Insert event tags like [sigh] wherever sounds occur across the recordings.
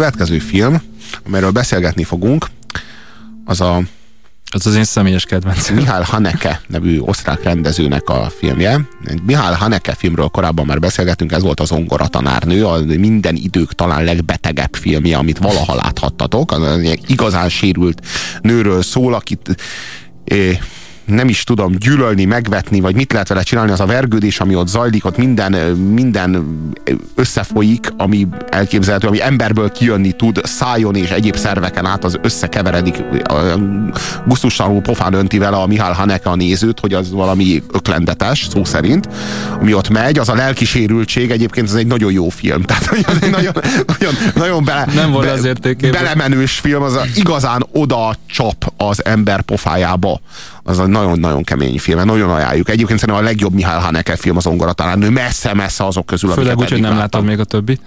következő film, amiről beszélgetni fogunk, az a az az én személyes kedvencem. Mihály Haneke nevű osztrák rendezőnek a filmje. Mihály Haneke filmről korábban már beszélgettünk, ez volt az Ongora tanárnő, a minden idők talán legbetegebb filmje, amit valaha láthattatok. Az igazán sérült nőről szól, akit eh, nem is tudom gyűlölni, megvetni, vagy mit lehet vele csinálni, az a vergődés, ami ott zajlik, ott minden, minden összefolyik, ami elképzelhető, ami emberből kijönni tud, szájon és egyéb szerveken át az összekeveredik, gusztustalanul pofán önti vele a Mihály Haneke a nézőt, hogy az valami öklendetes, szó szerint, ami ott megy, az a lelkisérültség, egyébként ez egy nagyon jó film, [laughs] tehát az egy nagyon, nagyon, nagyon bele, nem volt az belemenős film, az a, igazán oda csap az ember pofájába. Az a nagyon-nagyon kemény film, nagyon ajánljuk. Egyébként szerintem a legjobb Mihály Haneke film az ongora talán, nő messze-messze azok közül, Főleg úgy, hogy nem láttam még a többit.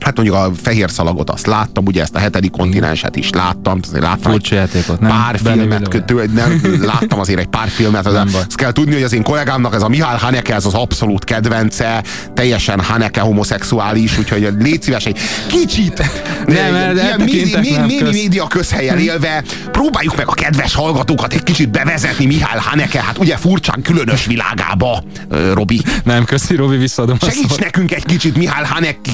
Hát mondjuk a fehér szalagot azt láttam, ugye ezt a hetedik kontinenset is láttam, azért láttam Furcsa játékot, nem? pár filmet, kötő, nem, [laughs] láttam azért egy pár filmet, az, azt kell tudni, hogy az én kollégámnak ez a Mihály Haneke, ez az abszolút kedvence, teljesen Haneke homoszexuális, úgyhogy légy szíves egy kicsit [laughs] nem, ilyen médi, médi, média közhelyen élve próbáljuk meg a kedves hallgatókat egy kicsit bevezetni Mihály Haneke, hát ugye furcsán különös világába, Robi. Nem, köszi Robi, visszaadom Segíts nekünk egy kicsit Mihály Haneke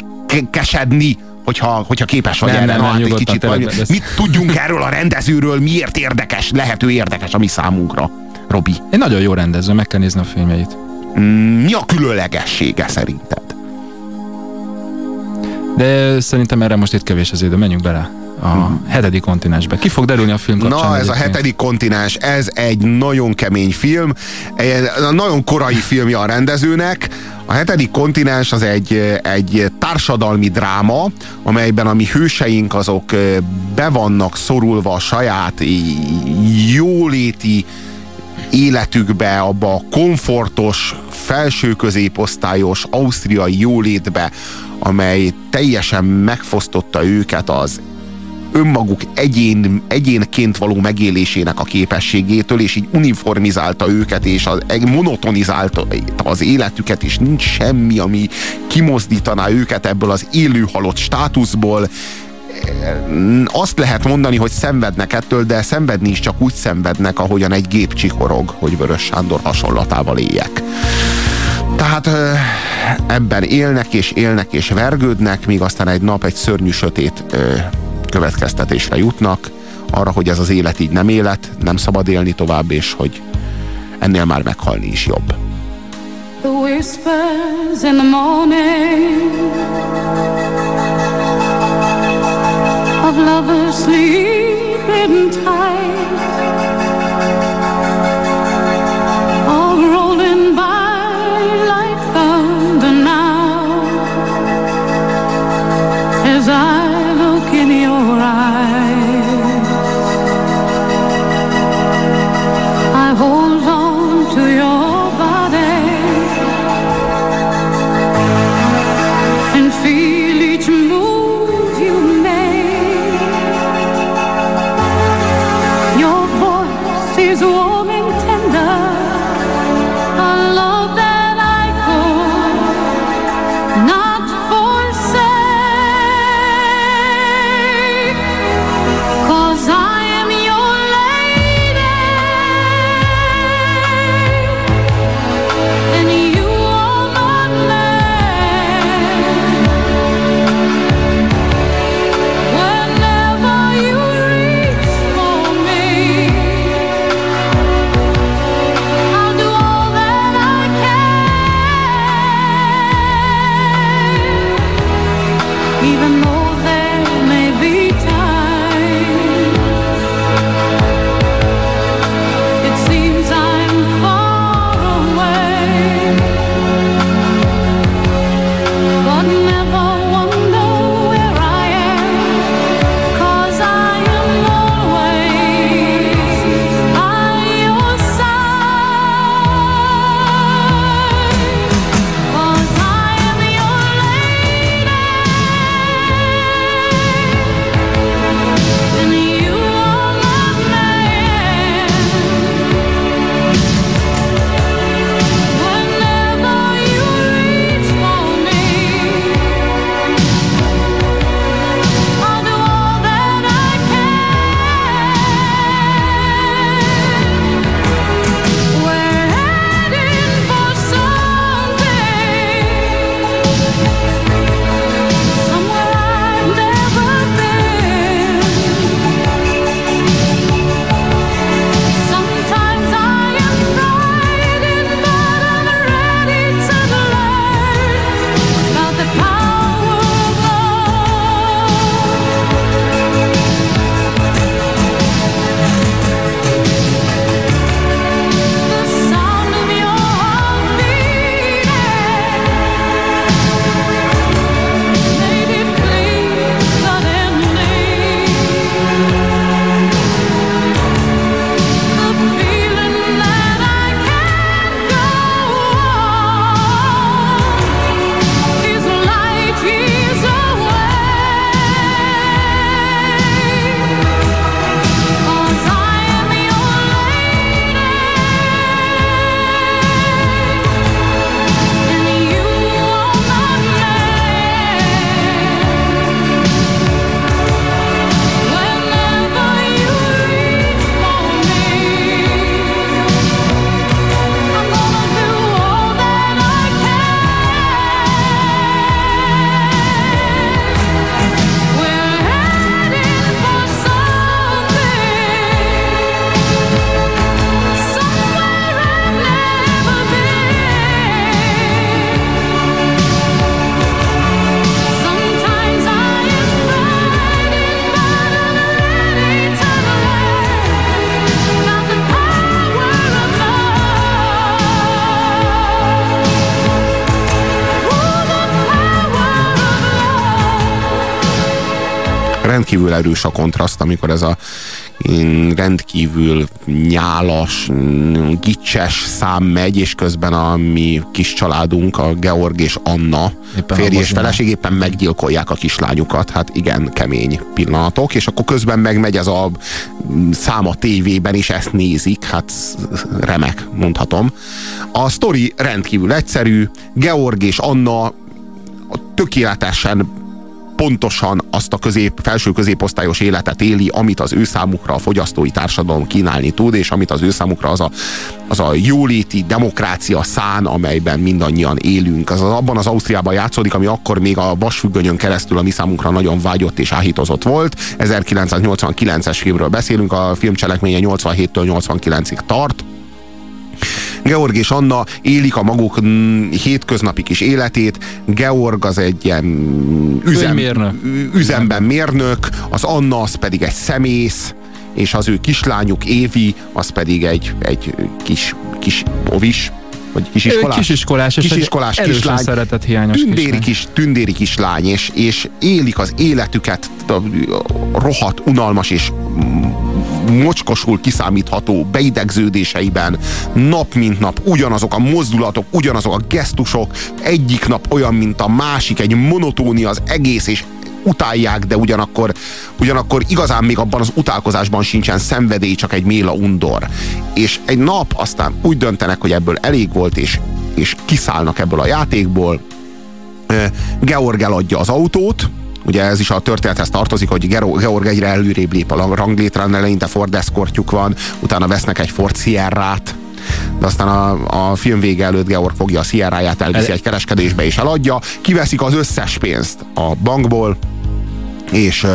kesedni, hogyha, hogyha képes vagy nem, erre. Nem, nem, hát egy kicsit, vagy, mit tudjunk erről a rendezőről, miért érdekes, lehető érdekes a mi számunkra, Robi? Egy nagyon jó rendező, meg kell nézni a filmjeit. Mm, mi a különlegessége szerinted? De szerintem erre most itt kevés az idő, menjünk bele a hetedik kontinensbe. Ki fog derülni a film kapcsán? Na, ez a hetedik kontinens, ez egy nagyon kemény film, egy nagyon korai filmje a rendezőnek, a hetedik kontinens az egy, egy társadalmi dráma, amelyben a mi hőseink azok be vannak szorulva a saját jóléti életükbe, abba a komfortos, felső középosztályos ausztriai jólétbe, amely teljesen megfosztotta őket az önmaguk egyén, egyénként való megélésének a képességétől, és így uniformizálta őket, és az, monotonizálta az életüket, és nincs semmi, ami kimozdítaná őket ebből az élő halott státuszból, azt lehet mondani, hogy szenvednek ettől, de szenvedni is csak úgy szenvednek, ahogyan egy gép csikorog, hogy Vörös Sándor hasonlatával éljek. Tehát ebben élnek és élnek és vergődnek, míg aztán egy nap egy szörnyű sötét következtetésre jutnak, arra, hogy ez az élet így nem élet, nem szabad élni tovább, és hogy ennél már meghalni is jobb. The whispers in the morning Of lovers sleeping tight even though rendkívül erős a kontraszt, amikor ez a rendkívül nyálas, gicses szám megy, és közben a mi kis családunk, a Georg és Anna éppen férj és feleség éppen meggyilkolják a kislányukat. Hát igen, kemény pillanatok, és akkor közben megmegy ez a szám a tévében, és ezt nézik, hát remek, mondhatom. A sztori rendkívül egyszerű, Georg és Anna tökéletesen pontosan azt a közép, felső középosztályos életet éli, amit az ő számukra a fogyasztói társadalom kínálni tud, és amit az ő számukra az a, az a jóléti demokrácia szán, amelyben mindannyian élünk. Az, az abban az Ausztriában játszódik, ami akkor még a vasfüggönyön keresztül a mi számunkra nagyon vágyott és áhítozott volt. 1989-es filmről beszélünk, a film cselekménye 87-től 89-ig tart Georg és Anna élik a maguk mm, hétköznapi kis életét. Georg az egy ilyen üzem, üzemben mérnök, az Anna az pedig egy szemész, és az ő kislányuk Évi, az pedig egy, egy kis, kis ovis, vagy kisiskolás? Kisiskolás, és kisiskolás egy kislány. szeretett hiányos tündéri, kislány. Kis, tündéri kislány, és, és élik az életüket rohadt, unalmas és mocskosul kiszámítható beidegződéseiben nap mint nap ugyanazok a mozdulatok, ugyanazok a gesztusok, egyik nap olyan, mint a másik, egy monotónia az egész, és utálják, de ugyanakkor, ugyanakkor igazán még abban az utálkozásban sincsen szenvedély, csak egy méla undor. És egy nap aztán úgy döntenek, hogy ebből elég volt, és, és kiszállnak ebből a játékból. Georg eladja az autót, Ugye ez is a történethez tartozik, hogy Georg egyre előrébb lép a ranglétrán, eleinte Ford Escortjuk van, utána vesznek egy Ford Sierra-t, de aztán a, a film vége előtt Georg fogja a Sierra-ját, elviszi egy kereskedésbe és eladja, kiveszik az összes pénzt a bankból, és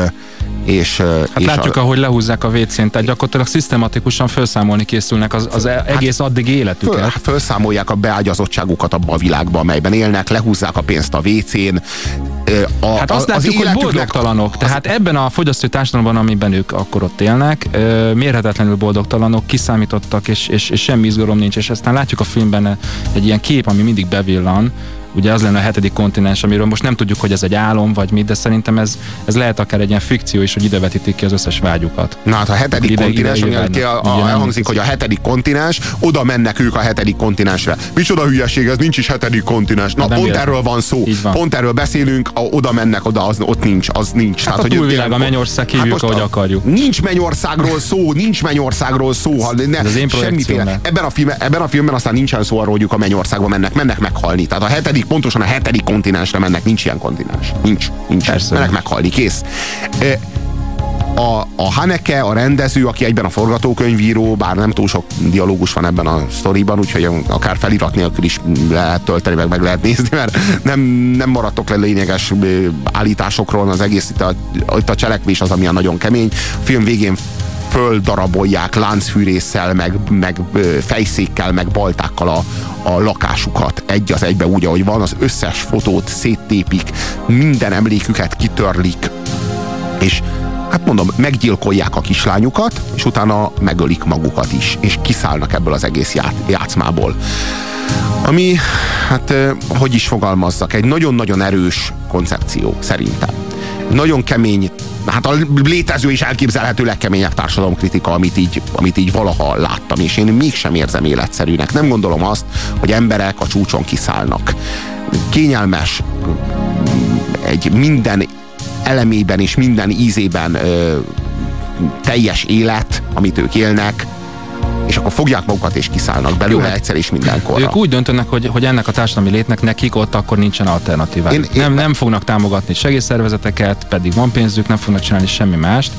és, hát és látjuk, a, ahogy lehúzzák a WC-n, tehát gyakorlatilag szisztematikusan felszámolni készülnek az, az hát egész addig életüket. Föl, felszámolják a beágyazottságukat abba a világba, amelyben élnek, lehúzzák a pénzt a WC-n. A, hát azt az látjuk, hogy boldogtalanok. Az... Tehát ebben a fogyasztói társadalomban, amiben ők akkor ott élnek, mérhetetlenül boldogtalanok, kiszámítottak, és, és, és semmi izgalom nincs, és aztán látjuk a filmben egy ilyen kép, ami mindig bevillan, ugye az lenne a hetedik kontinens, amiről most nem tudjuk, hogy ez egy álom vagy mi, de szerintem ez, ez lehet akár egy ilyen fikció is, hogy ide vetítik ki az összes vágyukat. Na hát a hetedik ide, kontinens, ide, ide, ide, a, a, elhangzik, hogy a hetedik kontinens, oda mennek ők a hetedik kontinensre. Micsoda hülyeség, ez nincs is hetedik kontinens. Na, pont véletlen. erről van szó. Van. Pont erről beszélünk, a, oda mennek, oda az, ott nincs, az nincs. Hát, hát a túlvilág, a mennyország hívjuk, hát ahogy akarjuk. Nincs mennyországról szó, nincs mennyországról szó. Ha ne, ez az én semmiféle. Ebben a, filmben, ebben a filmben aztán nincsen szó arról, hogy a mennyországba mennek, mennek meghalni. Tehát a hetedik, pontosan a hetedik kontinensre mennek, nincs ilyen kontinens. Nincs, nincs. Persze. Mennek meghalni, kész. A, a Haneke, a rendező, aki egyben a forgatókönyvíró, bár nem túl sok dialógus van ebben a sztoriban, úgyhogy akár felirat nélkül is lehet tölteni, meg meg lehet nézni, mert nem, nem maradtok le lényeges állításokról, az egész itt a, itt a cselekvés az, ami a nagyon kemény. A film végén földarabolják láncfűrésszel, meg, meg fejszékkel, meg baltákkal a, a lakásukat egy az egybe úgy, ahogy van, az összes fotót széttépik, minden emléküket kitörlik, és hát mondom, meggyilkolják a kislányukat, és utána megölik magukat is, és kiszállnak ebből az egész ját, játszmából. Ami, hát hogy is fogalmazzak, egy nagyon-nagyon erős koncepció szerintem. Nagyon kemény hát a létező és elképzelhető legkeményebb társadalomkritika, amit így, amit így valaha láttam, és én mégsem érzem életszerűnek. Nem gondolom azt, hogy emberek a csúcson kiszállnak. Kényelmes, egy minden elemében és minden ízében ö, teljes élet, amit ők élnek, és akkor fogják magukat és kiszállnak belőle Jó, hát egyszer és mindenkor. Ők úgy döntenek, hogy, hogy ennek a társadalmi létnek nekik ott akkor nincsen alternatívá. Én, nem, nem fognak támogatni segélyszervezeteket, pedig van pénzük, nem fognak csinálni semmi mást.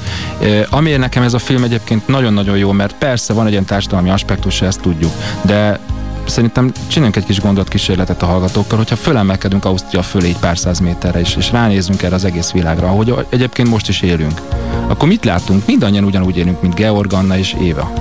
E, amiért nekem ez a film egyébként nagyon-nagyon jó, mert persze van egy ilyen társadalmi aspektus, ezt tudjuk, de szerintem csináljunk egy kis gondolatkísérletet a hallgatókkal, hogyha fölemelkedünk Ausztria fölé egy pár száz méterre, és, és ránézünk erre az egész világra, ahogy egyébként most is élünk, akkor mit látunk? Mindannyian ugyanúgy élünk, mint Georg, Anna és Éva.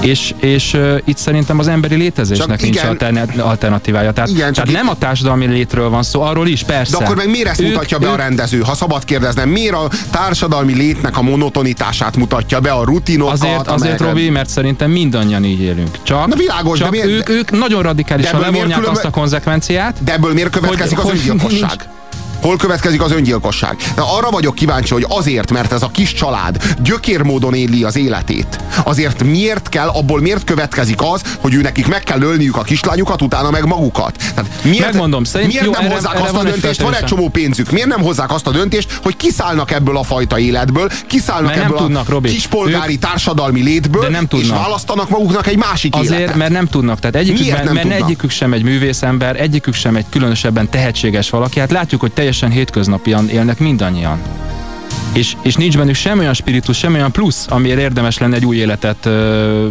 És, és uh, itt szerintem az emberi létezésnek Csak nincs igen, alternatívája. Tehát, igen, tehát nem a társadalmi létről van szó, arról is persze. De akkor meg miért ezt ők, mutatja be ők, a rendező? Ha szabad kérdeznem, miért a társadalmi létnek a monotonitását mutatja be, a rutinokat? Azért, azért Robi, mert szerintem mindannyian így élünk. Csak, Na világos, csak de miért, ők, ők nagyon radikálisan levonják különbö... azt a konzekvenciát. De ebből miért következik hogy, az öngyilkosság? Hol következik az öngyilkosság? De arra vagyok kíváncsi, hogy azért, mert ez a kis család gyökérmódon éli az életét. Azért miért kell, abból miért következik az, hogy ő nekik meg kell ölniük a kislányukat, utána meg magukat? Tehát miért, Megmondom, szerint, miért jó, nem erre, hozzák erre azt a döntést, van egy csomó pénzük, miért nem hozzák azt a döntést, hogy kiszállnak ebből a fajta életből, kiszállnak mert ebből nem tudnak, a Robi. kispolgári ők, társadalmi létből, de nem tudnak. és választanak maguknak egy másik Azért, életet. mert nem tudnak. Tehát egyikük, mert, mert egyikük sem egy művészember, egyikük sem egy különösebben tehetséges valaki. Hát látjuk, hogy teljesen hétköznapian élnek mindannyian. És, és nincs bennük semmi olyan spiritus, semmi olyan plusz, amiért érdemes lenne egy új életet ö,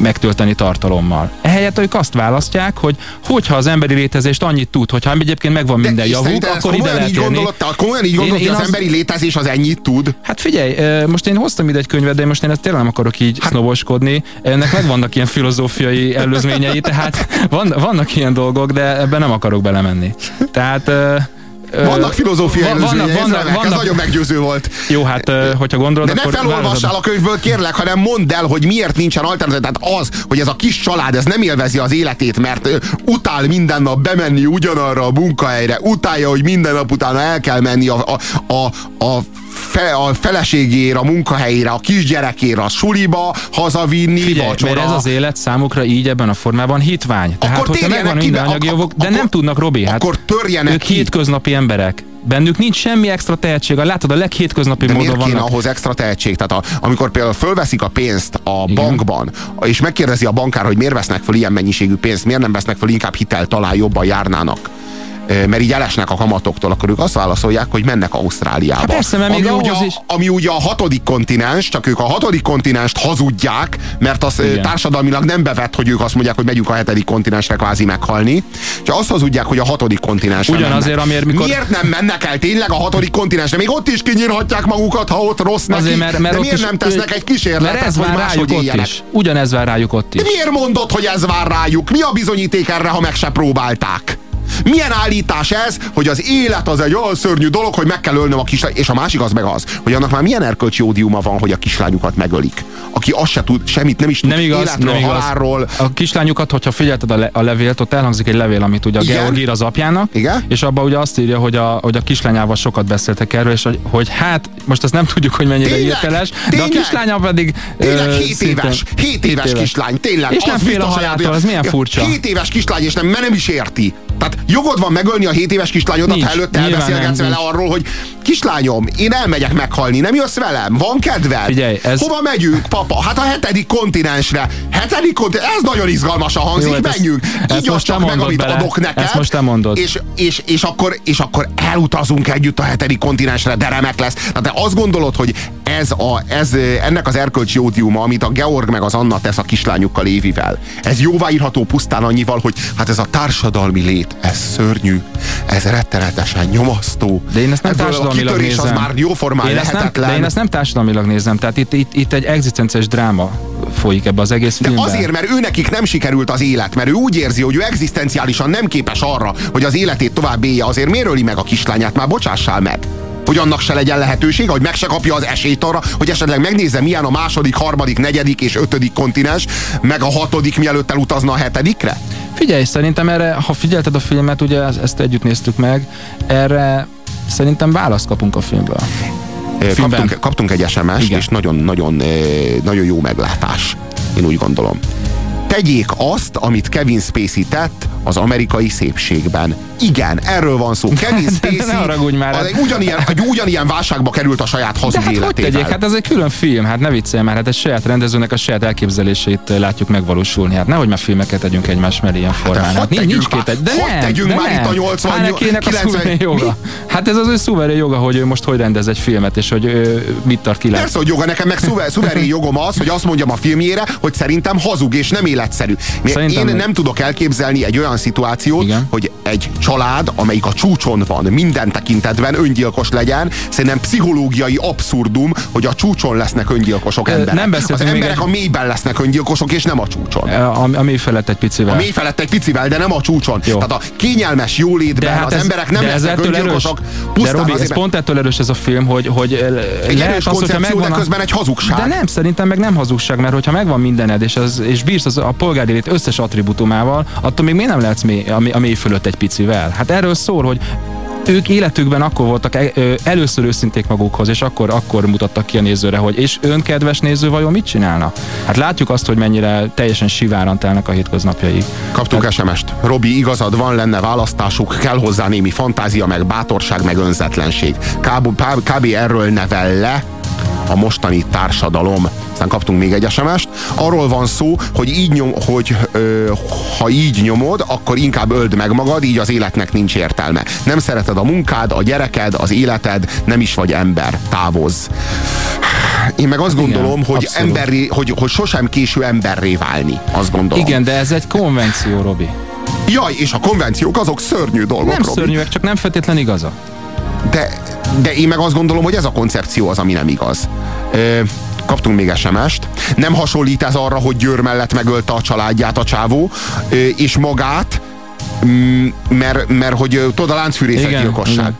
megtölteni tartalommal. Ehelyett ők azt választják, hogy hogyha az emberi létezést annyit tud, hogyha egyébként megvan De minden javuk, akkor ide lehet így gondolod, komolyan így gondolod, én, hogy az, az emberi létezés az ennyit tud? Hát figyelj, most én hoztam ide egy könyvet, de most én ezt tényleg nem akarok így hát... sznoboskodni. Ennek megvannak ilyen filozófiai előzményei, tehát van, vannak ilyen dolgok, de ebben nem akarok belemenni. Tehát vannak filozófiai van, vannak, vannak, vannak, ez nagyon meggyőző volt. Jó, hát hogyha gondolod, De ne felolvassál a könyvből, kérlek, hanem mondd el, hogy miért nincsen alternatív. Tehát az, hogy ez a kis család, ez nem élvezi az életét, mert utál minden nap bemenni ugyanarra a munkahelyre, utálja, hogy minden nap utána el kell menni a, a, a, a fe, a feleségére, a munkahelyére, a kisgyerekére, a suliba, hazavinni, Figyelj, vacsora. mert ez az élet számukra így ebben a formában hitvány. Tehát, akkor hogyha megvan minden anyagi jogok, de akkor, nem tudnak, Robi. Hát akkor törjenek ők ki. hétköznapi emberek. Bennük nincs semmi extra tehetség. Látod, a leghétköznapi módon miért kéne ahhoz extra tehetség? Tehát a, amikor például fölveszik a pénzt a Igen. bankban, és megkérdezi a bankár, hogy miért vesznek fel ilyen mennyiségű pénzt, miért nem vesznek fel inkább hitel, talán jobban járnának mert így elesnek a kamatoktól, akkor ők azt válaszolják, hogy mennek Ausztráliába. Hát persze, mert még ami, ugye, is... ami ugye a hatodik kontinens, csak ők a hatodik kontinenst hazudják, mert az Igen. társadalmilag nem bevet, hogy ők azt mondják, hogy megyünk a hetedik kontinensre kvázi meghalni. Csak azt hazudják, hogy a hatodik kontinensre Ugyanazért, amiért mikor... Miért nem mennek el tényleg a hatodik kontinensre? Még ott is kinyírhatják magukat, ha ott rossz neki. Azért, mert, mert de miért is, nem tesznek egy kísérletet, mert ez hogy máshogy éljenek? Is. Ugyanez vár rájuk ott is. De miért mondod, hogy ez vár rájuk? Mi a bizonyíték erre, ha meg se próbálták? Milyen állítás ez, hogy az élet az egy olyan szörnyű dolog, hogy meg kell ölnöm a kislány, és a másik az meg az, hogy annak már milyen erkölcsi ódiuma van, hogy a kislányukat megölik. Aki azt se tud, semmit nem is tud nem igaz, életről, nem igaz. halálról. A kislányukat, hogyha figyelted a, le, a levélt, ott elhangzik egy levél, amit ugye a? Georg ír az apjának, Igen? és abban ugye azt írja, hogy a, hogy a kislányával sokat beszéltek erről, és hogy, hogy hát, most azt nem tudjuk, hogy mennyire érteles, de a kislánya pedig... Tényleg 7 éves, 7 éves kislány, tényleg. És nem fél a haláltól, ez milyen furcsa. 7 éves kislány, és nem, nem is érti. Tehát jogod van megölni a 7 éves kislányodat, nincs, ha előtte elbeszélgetsz vele arról, hogy kislányom, én elmegyek meghalni, nem jössz velem? Van kedved? Figyelj, ez... Hova megyünk, papa? Hát a hetedik kontinensre. Hetedik kontinens, ez nagyon izgalmasan hangzik, Jó, menjünk. Így most meg, amit bele. adok neked. Ezt most nem mondod. És, és, és, akkor, és akkor elutazunk együtt a hetedik kontinensre, de remek lesz. Tehát te azt gondolod, hogy ez, a, ez ennek az erkölcsi ódiuma, amit a Georg meg az Anna tesz a kislányukkal Évivel, ez jóváírható pusztán annyival, hogy hát ez a társadalmi lét, ez szörnyű, ez rettenetesen nyomasztó. De én ezt nem Ebből társadalmilag nézem. az már jóformán én lehetetlen. Nem, de én ezt nem társadalmilag nézem, tehát itt, itt, itt egy egzisztenciális dráma folyik ebbe az egész filmben. De azért, mert ő nekik nem sikerült az élet, mert ő úgy érzi, hogy ő egzisztenciálisan nem képes arra, hogy az életét tovább élje, azért miért öli meg a kislányát, már bocsássál meg hogy annak se legyen lehetőség, hogy meg se kapja az esélyt arra, hogy esetleg megnézze, milyen a második, harmadik, negyedik és ötödik kontinens, meg a hatodik, mielőtt elutazna a hetedikre? Figyelj, szerintem erre, ha figyelted a filmet, ugye ezt együtt néztük meg, erre szerintem választ kapunk a filmből. Kaptunk, kaptunk egy SMS-t, és nagyon-nagyon nagyon jó meglátás, én úgy gondolom. Tegyék azt, amit Kevin Spacey tett az amerikai szépségben. Igen, erről van szó. Kevin [laughs] Spacey ne már. Az ugyanilyen, egy ugyanilyen válságba került a saját hazug hát életével. Tegyék? Hát ez egy külön film, hát ne viccelj már, hát egy saját rendezőnek a saját elképzelését látjuk megvalósulni. Hát nehogy már filmeket tegyünk egymás mellé ilyen formán. Hát, hát nincs, nincs két egy. De nem, tegyünk de már nem. itt a 80 90 joga. Hát ez az ő szuverén joga, hogy ő most hogy rendez egy filmet, és hogy ő mit tart ki. Persze, hogy joga, nekem meg szuverén jogom az, hogy azt mondjam a filmjére, hogy szerintem hazug és nem életszerű. Szerintem Én nem tudok elképzelni egy olyan szituációt, Igen. hogy egy család, amelyik a csúcson van, minden tekintetben öngyilkos legyen, szerintem pszichológiai abszurdum, hogy a csúcson lesznek öngyilkosok emberek. Nem Az emberek egy... a mélyben lesznek öngyilkosok, és nem a csúcson. A, a mély felett egy picivel. A mély felett egy picivel, de nem a csúcson. Jó. Tehát a kényelmes jólétben hát az ez, emberek nem lesznek öngyilkosok. De Robi, ez pont ettől erős ez a film, hogy, hogy egy lehet az, hogyha megvan a... közben egy hazugság. De nem, szerintem meg nem hazugság, mert hogyha megvan mindened, és, az, és bírsz az, a polgári lét összes attribútumával, attól még miért nem lehetsz mély, a, a mély fölött egy picivel? Hát erről szól, hogy ők életükben akkor voltak először őszinték magukhoz, és akkor, akkor mutattak ki a nézőre, hogy és ön kedves néző vajon mit csinálna? Hát látjuk azt, hogy mennyire teljesen siváran telnek a hétköznapjai. Kaptunk hát... SMS-t. Robi, igazad van, lenne választásuk, kell hozzá némi fantázia, meg bátorság, meg önzetlenség. Kb, kb erről nevel le a mostani társadalom. Aztán kaptunk még egy SMS-t. Arról van szó, hogy, így nyom, hogy ö, ha így nyomod, akkor inkább öld meg magad, így az életnek nincs értelme. Nem szereted a munkád, a gyereked, az életed, nem is vagy ember. Távozz. Én meg azt hát gondolom, Igen, hogy, emberi, hogy, hogy sosem késő emberré válni. Azt gondolom. Igen, de ez egy konvenció, Robi. Jaj, és a konvenciók azok szörnyű dolgok, Nem Robi. szörnyűek, csak nem feltétlen igaza. De, de én meg azt gondolom, hogy ez a koncepció az, ami nem igaz. Ö, kaptunk még SMS-t. Nem hasonlít ez arra, hogy Győr mellett megölte a családját a csávó, és magát, mm, mert, mert hogy tudod, a láncfűrészek gyilkosság. Igen.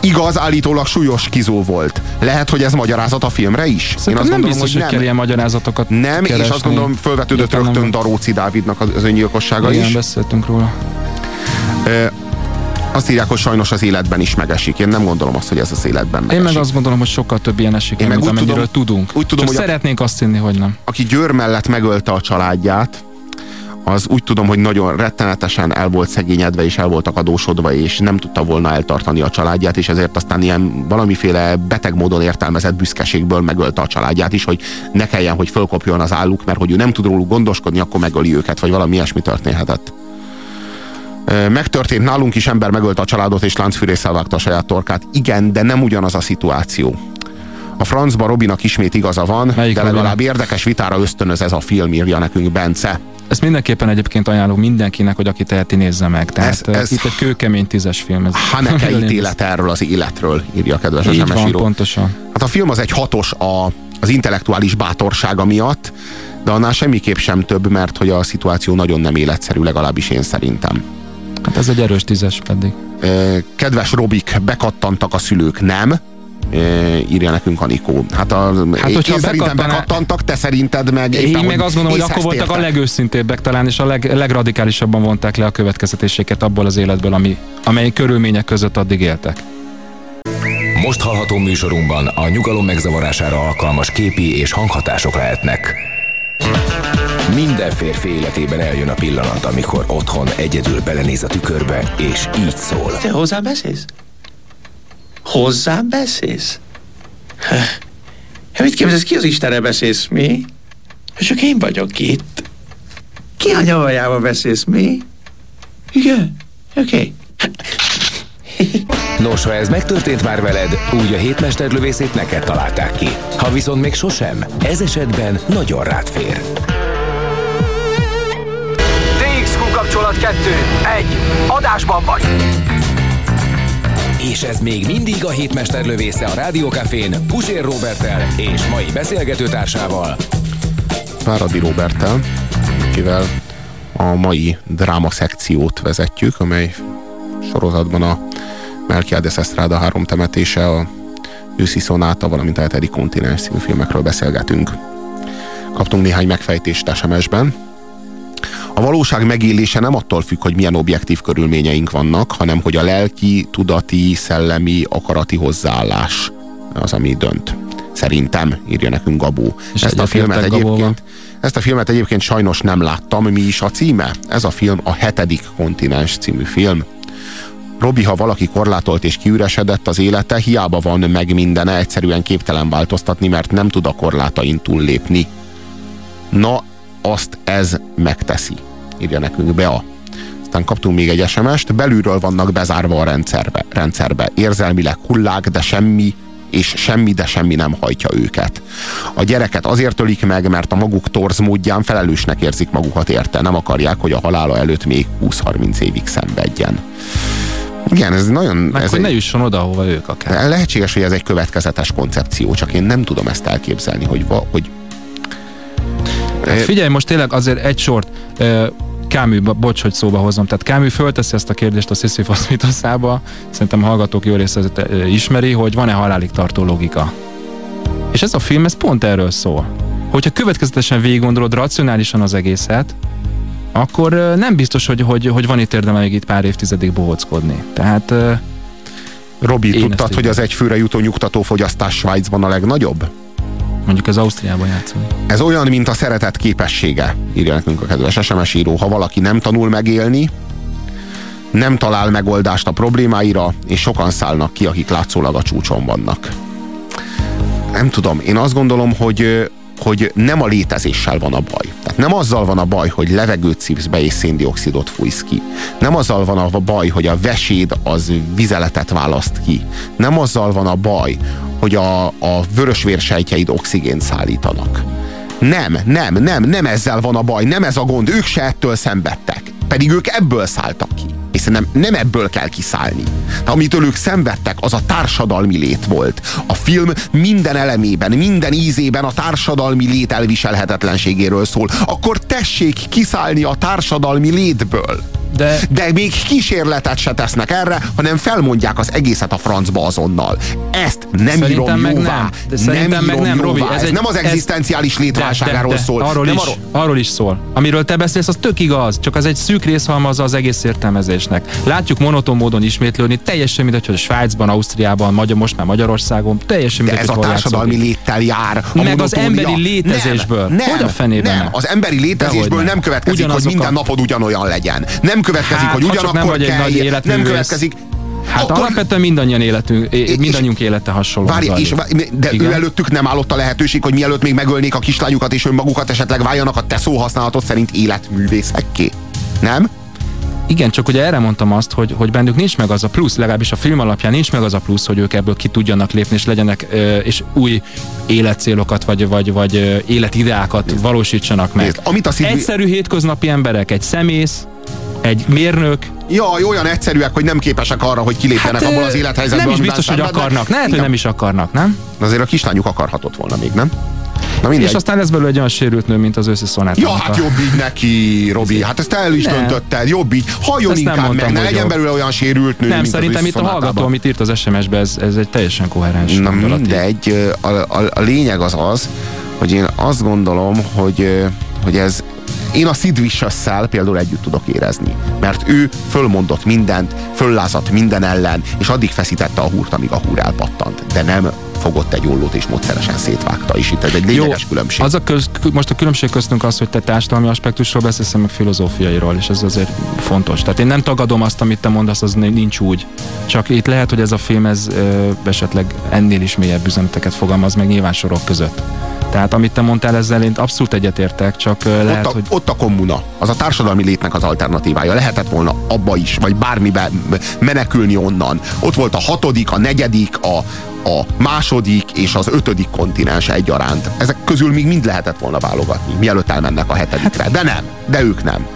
Igaz, állítólag súlyos kizó volt. Lehet, hogy ez magyarázat a filmre is? Szerintem Én azt nem gondolom, biztos, hogy, hogy kell ilyen magyarázatokat Nem, keresni. és azt gondolom, fölvetődött rögtön Daróci Dávidnak az öngyilkossága Igen, is. beszéltünk róla. Azt írják, hogy sajnos az életben is megesik. Én nem gondolom azt, hogy ez az életben megesik. Én meg azt gondolom, hogy sokkal több ilyen esik, Én meg mint amennyiről tudom, tudunk. Úgy tudom, Csak hogy szeretnénk azt hinni, hogy nem. Aki Győr mellett megölte a családját, az úgy tudom, hogy nagyon rettenetesen el volt szegényedve, és el voltak adósodva, és nem tudta volna eltartani a családját, és ezért aztán ilyen valamiféle beteg módon értelmezett büszkeségből megölte a családját is, hogy ne kelljen, hogy fölkopjon az álluk, mert hogy ő nem tud róluk gondoskodni, akkor megöli őket, vagy valami ilyesmi történhetett. Megtörtént nálunk is, ember megölte a családot és láncfűrészsel vágta a saját torkát. Igen, de nem ugyanaz a szituáció. A francba Robinak ismét igaza van, Melyik de legalább Robin? érdekes vitára ösztönöz ez a film, írja nekünk Bence. Ezt mindenképpen egyébként ajánlom mindenkinek, hogy aki teheti, nézze meg. Tehát ez, ez itt egy kőkemény tízes film. Ez Haneke ítélet erről az életről, írja a kedves Így SMS van, író. pontosan. Hát a film az egy hatos a, az intellektuális bátorsága miatt, de annál semmiképp sem több, mert hogy a szituáció nagyon nem életszerű, legalábbis én szerintem. Hát ez egy erős tízes pedig. Kedves Robik, bekattantak a szülők, nem? írja nekünk Anikó. Hát, a, hát én szerintem bekattan... bekattantak, te szerinted meg... Én éppen, meg azt gondolom, hogy akkor voltak a legőszintébbek talán, és a leg, legradikálisabban vonták le a következetéseket abból az életből, ami, amely körülmények között addig éltek. Most hallható műsorunkban a nyugalom megzavarására alkalmas képi és hanghatások lehetnek. Minden férfi életében eljön a pillanat, amikor otthon egyedül belenéz a tükörbe, és így szól. Te hozzám beszélsz? Hozzám beszélsz? Hát mit képzelsz, ki az Istenre beszélsz, mi? Csak én vagyok itt. Ki a nyavajába beszélsz, mi? Igen, oké. Okay. Nos, ha ez megtörtént már veled, úgy a hétmesterlövészét neked találták ki. Ha viszont még sosem, ez esetben nagyon rád fér. Kapcsolat 2. 1. Adásban vagy! És ez még mindig a hétmester lövésze a Rádiókafén Pusér Robertel és mai beszélgetőtársával. Váradi Robertel, akivel a mai dráma szekciót vezetjük, amely sorozatban a Melchiades Estrada három temetése, a őszi szonáta, valamint a hetedik kontinens című filmekről beszélgetünk. Kaptunk néhány megfejtést SMS-ben, a valóság megélése nem attól függ, hogy milyen objektív körülményeink vannak, hanem hogy a lelki, tudati, szellemi, akarati hozzáállás az, ami dönt. Szerintem, írja nekünk Gabó. És ezt a filmet egyébként, ezt a filmet egyébként sajnos nem láttam. Mi is a címe? Ez a film a hetedik kontinens című film. Robi, ha valaki korlátolt és kiüresedett az élete, hiába van meg mindene, egyszerűen képtelen változtatni, mert nem tud a korlátain túllépni. Na, azt ez megteszi, írja nekünk Bea. Aztán kaptunk még egy SMS-t, belülről vannak bezárva a rendszerbe, rendszerbe. Érzelmileg hullák, de semmi és semmi, de semmi nem hajtja őket. A gyereket azért ölik meg, mert a maguk torz módján felelősnek érzik magukat érte. Nem akarják, hogy a halála előtt még 20-30 évig szenvedjen. Igen, ez nagyon... Meg ez hogy egy, ne jusson oda, ahova ők akár. Lehetséges, hogy ez egy következetes koncepció, csak én nem tudom ezt elképzelni, hogy, va, hogy Hát figyelj, most tényleg azért egy sort, Kámű, bocs, hogy szóba hozom. Tehát Kámű fölteszi ezt a kérdést a Sisyphos mitoszába, szerintem a hallgatók jó része ismeri, hogy van-e halálig tartó logika. És ez a film, ez pont erről szól. Hogyha következetesen végig gondolod racionálisan az egészet, akkor nem biztos, hogy, hogy, hogy van itt érdeme még itt pár évtizedig bohockodni. Tehát Robi, tudtad, hogy az egyfőre jutó nyugtató fogyasztás Svájcban a legnagyobb? Mondjuk az Ausztriában játszani. Ez olyan, mint a szeretet képessége, írja nekünk a kedves SMS író. Ha valaki nem tanul megélni, nem talál megoldást a problémáira, és sokan szállnak ki, akik látszólag a csúcson vannak. Nem tudom, én azt gondolom, hogy hogy nem a létezéssel van a baj. Tehát nem azzal van a baj, hogy levegőt szívsz be és széndiokszidot fújsz ki. Nem azzal van a baj, hogy a veséd az vizeletet választ ki. Nem azzal van a baj, hogy a, a vörösvérsejtjeid oxigént szállítanak. Nem, nem, nem, nem ezzel van a baj, nem ez a gond, ők se ettől szenvedtek. Pedig ők ebből szálltak ki. És nem, nem ebből kell kiszállni. De amitől ők szenvedtek, az a társadalmi lét volt. A film minden elemében, minden ízében a társadalmi lét elviselhetetlenségéről szól. Akkor tessék kiszállni a társadalmi létből. De... De még kísérletet se tesznek erre, hanem felmondják az egészet a francba azonnal. Ezt nem szerintem írom meg jóvá. Nem. De szerintem nem meg nem. Robi. Ez, ez egy, nem az egzisztenciális ez... létválságáról de, de, de. szól. Arról, nem is, arról... arról is szól. Amiről te beszélsz, az tök igaz, csak az egy szűk részhalmazza az egész értelmezésnek. Látjuk monoton módon ismétlődni, teljesen mindegy, hogy a Svájcban, Ausztriában, Magyar, most már Magyarországon, teljesen mindegy, de ez a társadalmi léttel jár. A meg az emberi létezésből. Nem, nem, hogy a fenében? Nem, az emberi létezésből nem következik, hogy minden napod ugyanolyan legyen. Nem következik, hát, hogy ugyanakkor nem kell, nem következik, Hát akkor... alapvetően mindannyian életünk, mindannyiunk élete hasonló. Várj, és, de Igen? ő előttük nem állott a lehetőség, hogy mielőtt még megölnék a kislányukat és önmagukat esetleg váljanak a te szóhasználatot szerint életművészekké. Nem? Igen, csak ugye erre mondtam azt, hogy, hogy bennük nincs meg az a plusz, legalábbis a film alapján nincs meg az a plusz, hogy ők ebből ki tudjanak lépni, és legyenek, és új életcélokat, vagy, vagy, vagy életideákat Nézd. valósítsanak meg. Nézd, amit a szidvi... Egyszerű hétköznapi emberek, egy szemész, egy mérnök. Jaj, olyan egyszerűek, hogy nem képesek arra, hogy kilépjenek hát, abból az élethelyzetből. Nem is biztos, hogy akarnak. Lehet, hogy nem is akarnak, nem? Azért a kislányuk akarhatott volna még, nem? Na És aztán lesz belőle egy olyan sérült nő, mint az őszi szonát. Ja, hát jobb így neki, Robi. Hát ezt el is nem. döntötted. Jobb így. Halljon ezt inkább meg, ne legyen belőle olyan sérült nő, Nem, mint szerintem itt a hallgató, amit írt az SMS-be, ez, ez egy teljesen koherens Na mindegy, a, a, a lényeg az az, hogy én azt gondolom, hogy, hogy ez én a Sid vicious például együtt tudok érezni, mert ő fölmondott mindent, föllázadt minden ellen, és addig feszítette a húrt, amíg a húr elpattant. De nem fogott egy ollót és módszeresen szétvágta, és itt ez egy lényeges Jó, különbség. Az a köz, most a különbség köztünk az, hogy te társadalmi aspektusról beszélsz, meg filozófiairól, és ez azért fontos. Tehát én nem tagadom azt, amit te mondasz, az nincs úgy. Csak itt lehet, hogy ez a film ez ö, esetleg ennél is mélyebb üzeneteket fogalmaz meg nyilván sorok között. Tehát amit te mondtál ezzel, én abszolút egyetértek, csak lehet, ott a, hogy... Ott a kommuna, az a társadalmi létnek az alternatívája. Lehetett volna abba is, vagy bármibe menekülni onnan. Ott volt a hatodik, a negyedik, a, a második és az ötödik kontinens egyaránt. Ezek közül még mind lehetett volna válogatni, mielőtt elmennek a hetedikre. De nem, de ők nem.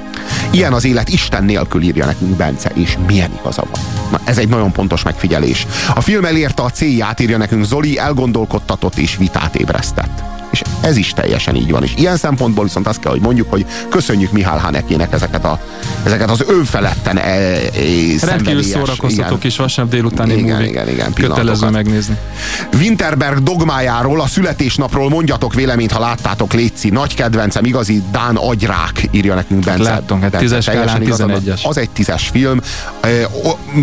Ilyen az élet Isten nélkül írja nekünk Bence, és milyen igaza van. Na, ez egy nagyon pontos megfigyelés. A film elérte a célját, írja nekünk Zoli, elgondolkodtatott és vitát ébresztett. És ez is teljesen így van. És ilyen szempontból viszont azt kell, hogy mondjuk, hogy köszönjük Mihály Hanekének ezeket, a, ezeket az önfeletten e, e, Rendkívül szórakoztató kis vasárnap délutáni igen, movie. Igen, igen, Kötelező megnézni. Winterberg dogmájáról, a születésnapról mondjatok véleményt, ha láttátok, Léci. Nagy kedvencem, igazi Dán agyrák, írja nekünk Bence. Láttunk, hát tízes skálán 11-es. Az egy tízes film.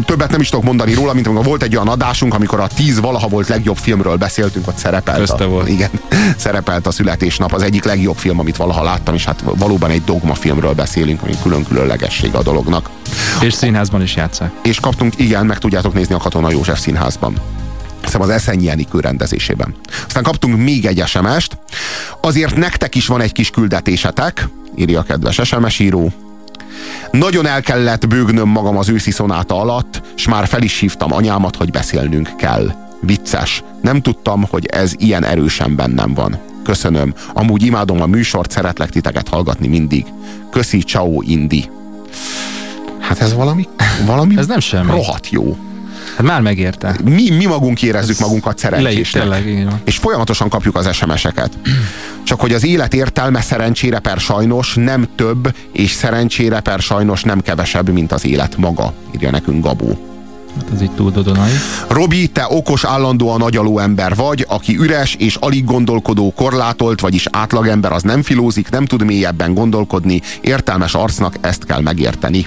Többet nem is tudok mondani róla, mint amikor volt egy olyan adásunk, amikor a tíz valaha volt legjobb filmről beszéltünk, ott szerepelt. Közte a, volt. Igen, [laughs] szerepelt a születésnap, az egyik legjobb film, amit valaha láttam, és hát valóban egy dogma filmről beszélünk, ami külön-különlegesség a dolognak. És színházban is játszák. És kaptunk, igen, meg tudjátok nézni a Katona József színházban. Hiszem az Eszenyi Enikő rendezésében. Aztán kaptunk még egy SMS-t. Azért nektek is van egy kis küldetésetek, írja a kedves SMS író. Nagyon el kellett bőgnöm magam az őszi szonáta alatt, és már fel is hívtam anyámat, hogy beszélnünk kell vicces. Nem tudtam, hogy ez ilyen erősen bennem van. Köszönöm. Amúgy imádom a műsort, szeretlek titeket hallgatni mindig. Köszi, ciao, Indi. Hát ez valami, valami ez nem semmi. rohadt jó. Hát már megérte. Mi, mi magunk érezzük ez magunkat szerencsésnek. Tényleg, és folyamatosan kapjuk az SMS-eket. Csak hogy az élet értelme szerencsére per sajnos nem több, és szerencsére per sajnos nem kevesebb, mint az élet maga, írja nekünk Gabó. Hát ez itt túl dodonai. Robi, te okos, állandóan agyaló ember vagy, aki üres és alig gondolkodó, korlátolt, vagyis átlagember, az nem filózik, nem tud mélyebben gondolkodni, értelmes arcnak ezt kell megérteni.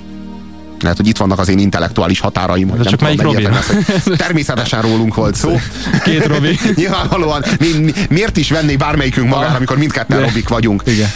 Lehet, hogy itt vannak az én intellektuális határaim. De csak melyik Robin? Ezt, [laughs] természetesen rólunk volt szó. Két Robin. [laughs] Nyilvánvalóan mi, mi, miért is venné bármelyikünk magára, amikor mindketten Robik vagyunk. Igen.